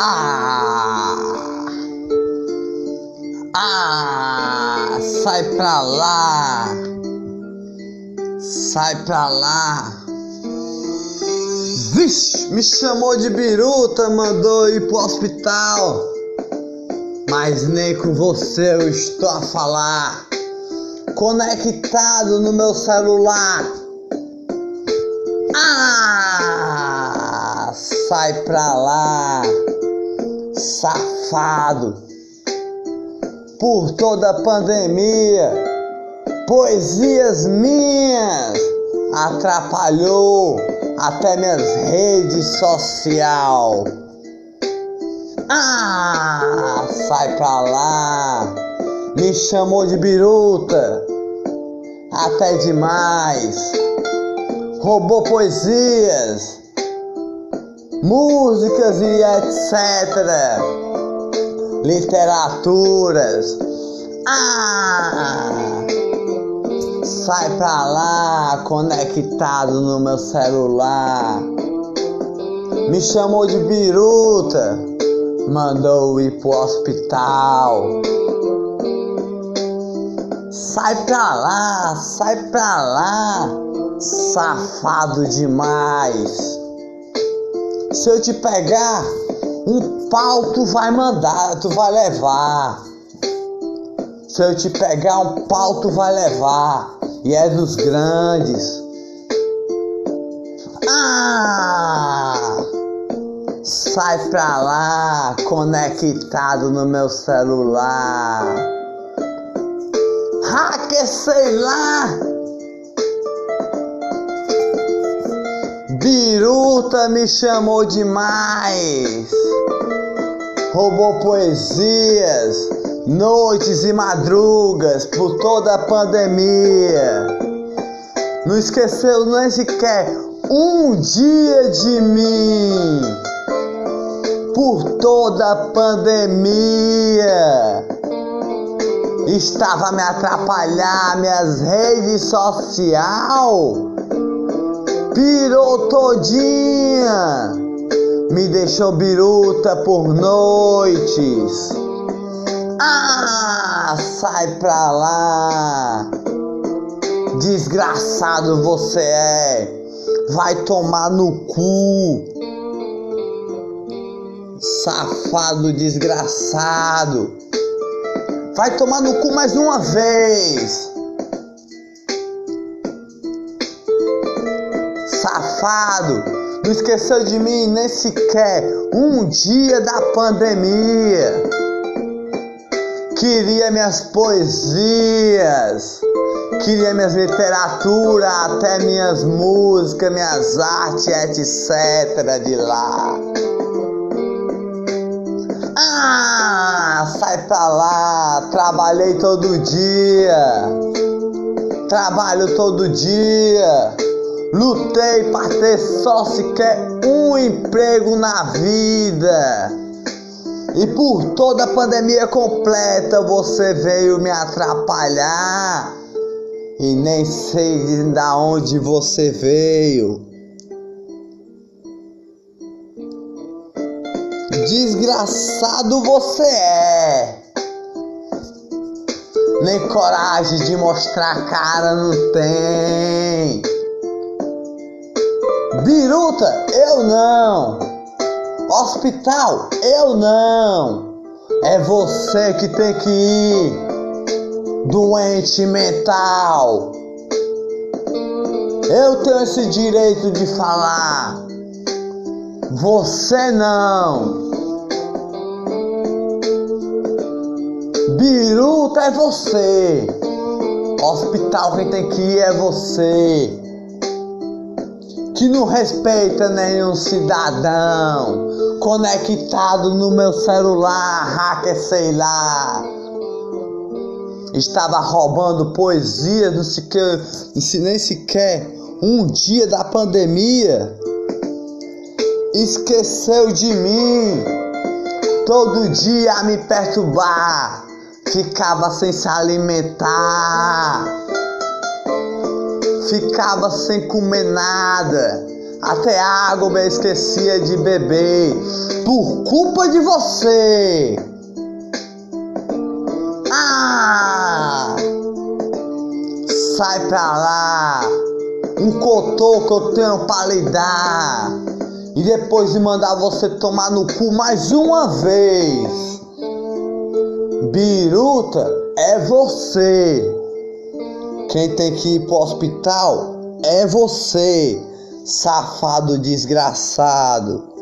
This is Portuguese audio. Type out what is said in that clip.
Ah! Ah! Sai pra lá! Sai pra lá! Vixe! Me chamou de biruta, mandou ir pro hospital. Mas nem com você eu estou a falar. Conectado no meu celular. Ah! Sai pra lá! Safado! Por toda a pandemia, poesias minhas atrapalhou até minhas redes social. Ah, sai pra lá! Me chamou de biruta, até demais. Roubou poesias, músicas e etc. Literaturas. Ah! Sai pra lá, conectado no meu celular. Me chamou de biruta, mandou ir pro hospital. Sai pra lá, sai pra lá, safado demais. Se eu te pegar, um pau tu vai mandar, tu vai levar. Se eu te pegar, um pau tu vai levar. E é dos grandes. Ah! Sai pra lá, conectado no meu celular. Hacker, sei lá. Biruta me chamou demais. Roubou poesias, noites e madrugas por toda a pandemia. Não esqueceu nem sequer um dia de mim. Por toda a pandemia. Estava a me atrapalhar minhas redes sociais. Pirou todinha. Me deixou biruta por noites. Ah, sai pra lá. Desgraçado você é. Vai tomar no cu. Safado desgraçado. Vai tomar no cu mais uma vez. Safado. Não esqueceu de mim nem sequer um dia da pandemia. Queria minhas poesias, queria minhas literaturas, até minhas músicas, minhas artes, etc. de lá. Ah, sai pra lá, trabalhei todo dia, trabalho todo dia, lutei para ter só sequer um emprego na vida. E por toda a pandemia completa você veio me atrapalhar. E nem sei de onde você veio. Desgraçado você é. Nem coragem de mostrar a cara não tem. Biruta, eu não. Hospital, eu não. É você que tem que ir. Doente mental. Eu tenho esse direito de falar. Você não. Biruta é você. Hospital quem tem que ir é você. Que não respeita nenhum cidadão. Conectado no meu celular, hacker sei lá. Estava roubando poesia, não sequer, nem sequer um dia da pandemia. Esqueceu de mim. Todo dia a me perturbar. Ficava sem se alimentar. Ficava sem comer nada. Até água eu esquecia de beber por culpa de você. Ah! Sai pra lá! Um cotô que eu tenho pra lhe dar. E depois de mandar você tomar no cu mais uma vez. Biruta é você. Quem tem que ir pro hospital é você, safado desgraçado.